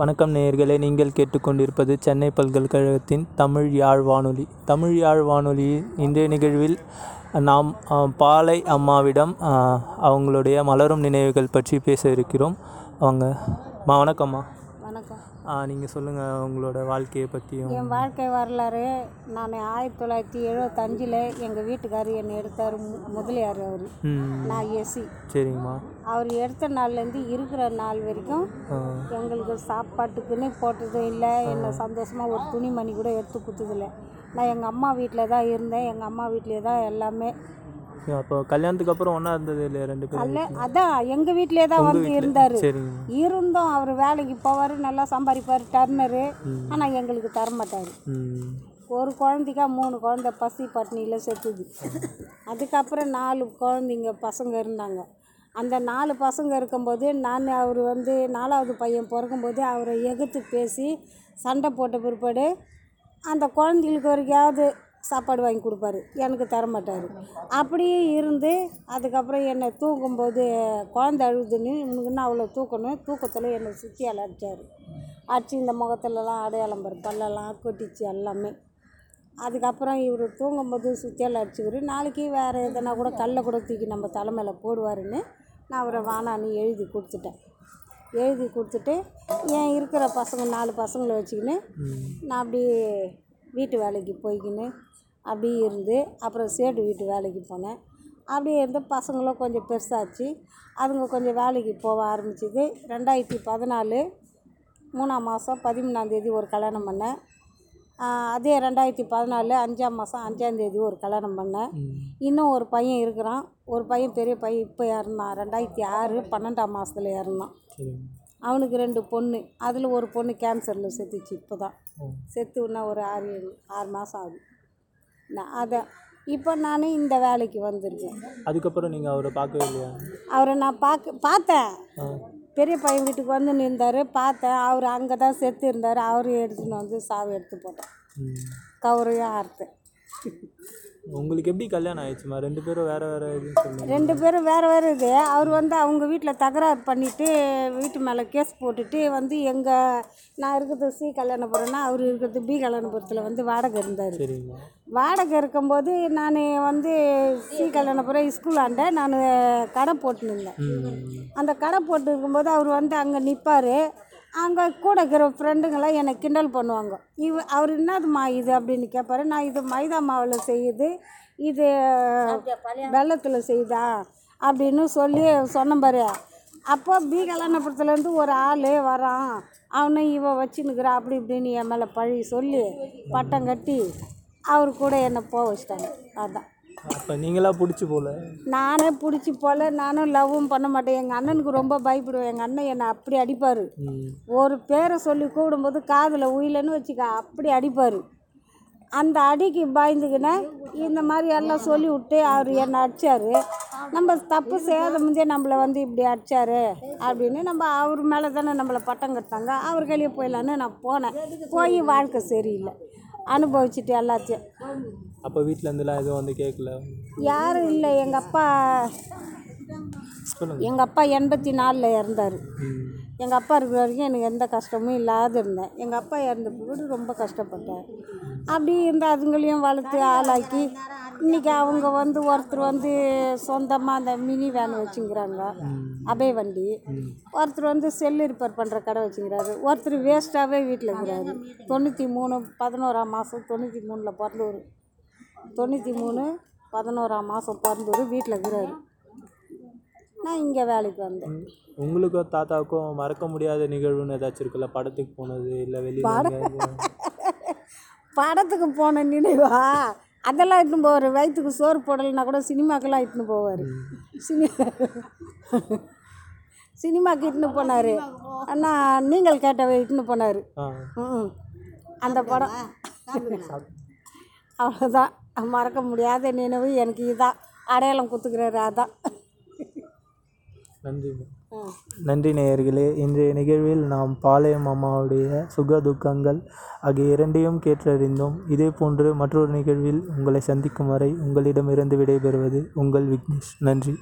வணக்கம் நேயர்களே நீங்கள் கேட்டுக்கொண்டிருப்பது சென்னை பல்கலைக்கழகத்தின் தமிழ் யாழ் வானொலி. தமிழ் யாழ் வானொலியின் இன்றைய நிகழ்வில் நாம் பாலை அம்மாவிடம் அவங்களுடைய மலரும் நினைவுகள் பற்றி பேச இருக்கிறோம். அவங்க மா வணக்கம்மா. வணக்கம். நீங்கள் சொல்லுங்கள் உங்களோட வாழ்க்கையை பற்றியும் என் வாழ்க்கை வரலாறு நான் ஆயிரத்தி தொள்ளாயிரத்தி எழுபத்தஞ்சில் எங்கள் வீட்டுக்காரர் என்னை எடுத்தார் முதலியார் அவர். நான் எஸ்சி சரிங்கம்மா. அவர் எடுத்த நாள்லேருந்து இருக்கிற நாள் வரைக்கும் எங்களுக்கு சாப்பாட்டுக்குன்னு போட்டதும் இல்லை என்ன சந்தோஷமாக ஒரு துணிமணி கூட எடுத்து கொடுத்ததில்ல நான் எங்கள் அம்மா வீட்டில் தான் இருந்தேன். எங்கள் அம்மா வீட்டிலே தான் எல்லாமே அப்போ கல்யாணத்துக்கு அப்புறம் ஒன்றா இருந்தது இல்லையா ரெண்டு பேரும் அதான் எங்கள் வீட்டிலே தான் வந்து இருந்தார். இருந்தும் அவர் வேலைக்கு போவார் நல்லா சம்பாதிப்பார் டர்னரு. ஆனால் எங்களுக்கு தரமாட்டார். ஒரு குழந்தைக்கா மூணு குழந்தை பசி பட்னியில் செத்துது. அதுக்கப்புறம் நாலு குழந்தைங்க பசங்க இருந்தாங்க. அந்த நாலு பசங்க இருக்கும்போது நான் அவர் வந்து நாலாவது பையன் பிறக்கும்போது அவரை எதிர்த்து பேசி சண்டை போட்ட பிற்பாடு அந்த குழந்தைகளுக்கு வரைக்காவது சாப்பாடு வாங்கி கொடுப்பாரு. எனக்கு தரமாட்டார். அப்படியே இருந்து அதுக்கப்புறம் என்னை தூக்கும்போது குழந்தை அழுதுன்னு உனக்குன்னு அவ்வளோ தூக்கணும். தூக்கத்தில் என்னை சுற்றியால் அடித்தார் அடிச்சு இந்த முகத்துலலாம் அடையாளம் பாரு பல்லெல்லாம் கொட்டிச்சு எல்லாமே. அதுக்கப்புறம் இவர் தூங்கும்போது சுத்தியால் அடிச்சுக்கிரு நாளைக்கு வேறு எதனா கூட கல்லை கூட தூக்கி நம்ம தலைமையில போடுவாருன்னு நான் அவரை வானான்னு எழுதி கொடுத்துட்டேன். எழுதி கொடுத்துட்டு ஏன் இருக்கிற பசங்க நாலு பசங்களை வச்சுக்கின்னு நான் அப்படியே வீட்டு வேலைக்கு போய்க்கின்னு அப்படியே இருந்து அப்புறம் சேட்டு வீட்டு வேலைக்கு போனேன். அப்படியே இருந்து பசங்களும் கொஞ்சம் பெருசாச்சு. அதுங்க கொஞ்சம் வேலைக்கு போக ஆரம்பிச்சது. ரெண்டாயிரத்தி பதினாலு மூணாம் மாதம் பதிமூணாந்தேதி ஒரு கல்யாணம் பண்ணேன். அதே ரெண்டாயிரத்தி பதினாலு அஞ்சாம் மாதம் அஞ்சாந்தேதி ஒரு கல்யாணம் பண்ணேன். இன்னும் ஒரு பையன் இருக்கிறான். ஒரு பையன் பெரிய பையன். இப்போ இறந்தான். ரெண்டாயிரத்தி ஆறு பன்னெண்டாம் மாதத்துல இறந்தான். அவனுக்கு ரெண்டு பொண்ணு. அதில் ஒரு பொண்ணு கேன்சரில் செத்துச்சு இப்போ தான் செத்து இன்னும் ஒரு ஆறு ஏழு ஆறு மாதம் ஆகுது. நான் அதை இப்போ நான் இந்த வேலைக்கு வந்திருக்கேன். அதுக்கப்புறம் நீங்கள் அவரை பார்க்கவே இல்லையா? அவரை நான் பார்க்க பார்த்தேன். பெரிய பையன் வீட்டுக்கு வந்து நின்றார் பார்த்தேன். அவர் அங்கே தான் செத்து இருந்தார். அவரையும் எடுத்துன்னு வந்து சாவு எடுத்து போட்டேன். ம். கவரையும் அறுத்தேன் உங்களுக்கு எப்படி கல்யாணம் ஆயிடுச்சுமா ரெண்டு பேரும் வேற வேற இதுன்னு ரெண்டு பேரும் வேறு வேறு இது. அவர் வந்து அவங்க வீட்டில் தகராறு பண்ணிவிட்டு வீட்டு மேலே கேஸ் போட்டுட்டு வந்து எங்கள் நான் இருக்கிறது சி கல்யாணபுரம்னா அவர் இருக்கிறது பி கல்யாணபுரத்தில் வந்து வாடகை இருந்தார். சரிங்கம்மா வாடகை இருக்கும்போது நான் வந்து சி கல்யாணபுரம் ஸ்கூல் ஆண்ட நான் கடை போட்டுருந்தேன் ம். அந்த கடை போட்டு இருக்கும்போது அவர் வந்து அங்கே நிற்பார் அங்கே கூட இருக்கிற ஃப்ரெண்டுங்களாம் என்னை கிண்டல் பண்ணுவாங்க. இவ அவர் என்னதுமா இது அப்படின்னு கேட்பாரு நான் இது மைதா மாவில் செய்யுது இது வெள்ளத்தில் செய்யுதா அப்படின்னு சொல்லி சொன்னேன் பாரு. அப்போ பி கல்யாணபுரத்துலேருந்து ஒரு ஆள் வரான். அவனை இவ வச்சுன்னுக்குறா அப்படி இப்படின்னு என் மேலே பழி சொல்லி பட்டம் கட்டி அவர் கூட என்னை போக வச்சிட்டாங்க. அதுதான் அப்போ நீங்களா பிடிச்சி போல? நானே பிடிச்சி போல நானும் லவ்வும் பண்ண மாட்டேன். எங்கள் அண்ணனுக்கு ரொம்ப பயப்படுவேன். எங்கள் அண்ணன் என்னை அப்படி அடிப்பார். ஒரு பேரை சொல்லி கூப்பிடும்போது காதில் உயிலன்னு வச்சுக்க அப்படி அடிப்பார். அந்த அடிக்கு பயந்துக்கினே இந்த மாதிரி எல்லாம் சொல்லி விட்டு அவர் என்னை அடித்தார் நம்ம தப்பு செய்யாத முந்தைய நம்மளை வந்து இப்படி அடித்தாரு அப்படின்னு நம்ம அவர் மேலே தானே நம்மளை பட்டம் கட்டாங்க அவர் கையிலே போயிடலான்னு நான் போனேன். போய் வாழ்க்கை சரியில்லை. அனுபவிச்சுட்டு எல்லாத்தையும். அப்போ வீட்டில் இருந்துலாம் எதுவும் வந்து கேட்கல யாரும் இல்லை. எங்கள் அப்பா சொல்லுங்கள் எங்கள் அப்பா எண்பத்தி நாலில் இறந்தார் எங்கள் அப்பா இருக்கிற வரைக்கும் எனக்கு எந்த கஷ்டமும் இல்லாத இருந்தேன். எங்கள் அப்பா இறந்த பிறகு ரொம்ப கஷ்டப்பட்டேன் அப்படி இருந்த அதுங்களையும் வளர்த்து ஆளாக்கி இன்றைக்கி அவங்க வந்து ஒருத்தர் வந்து சொந்தமாக அந்த மினி வேன் வச்சுங்கிறாங்க. அபய வண்டி. ஒருத்தர் வந்து செல்லு ரிப்பேர் பண்ணுற கடை வச்சுக்கிறாரு ஒருத்தர் வேஸ்ட்டாகவே வீட்டில் இருக்கிறாரு. தொண்ணூற்றி மூணு பதினோராம் மாதம் தொண்ணூற்றி மூணில் பிறந்தவர். தொண்ணூற்றி மூணு பதினோராம் மாதம் பிறந்தவர் வீட்டில் இருக்கிறாரு. நான் இங்கே வேலைக்கு வந்தேன். உங்களுக்கும் தாத்தாவுக்கும் மறக்க முடியாத நிகழ்வுன்னு ஏதாச்சும் இருக்குல்ல? படத்துக்கு போனது இல்லை வெளியில் படத்துக்கு போன நினைவா? அதெல்லாம் இட்டுன்னு போவார். வயிற்றுக்கு சோறு போடலைன்னா கூட சினிமாக்கெல்லாம் இட்டுன்னு போவார். சினி சினிமாக்கு இட்டுன்னு போனார். அண்ணா நீங்கள் கேட்டவை இட்டுன்னு போனார். அந்த படம். அவ்வளோதான் மறக்க முடியாத நினைவு எனக்கு இதான். அடையாளம் குத்துக்கிறாரு அதான். நன்றி. நன்றி நேயர்களே இன்றைய நிகழ்வில் நாம் பாளையம் அம்மாவுடைய சுக துக்கங்கள் ஆகிய இரண்டையும் கேட்டறிந்தோம். இதே போன்று மற்றொரு நிகழ்வில் உங்களை சந்திக்கும் வரை உங்களிடமிருந்து விடைபெறுவது உங்கள் விக்னேஷ். நன்றி.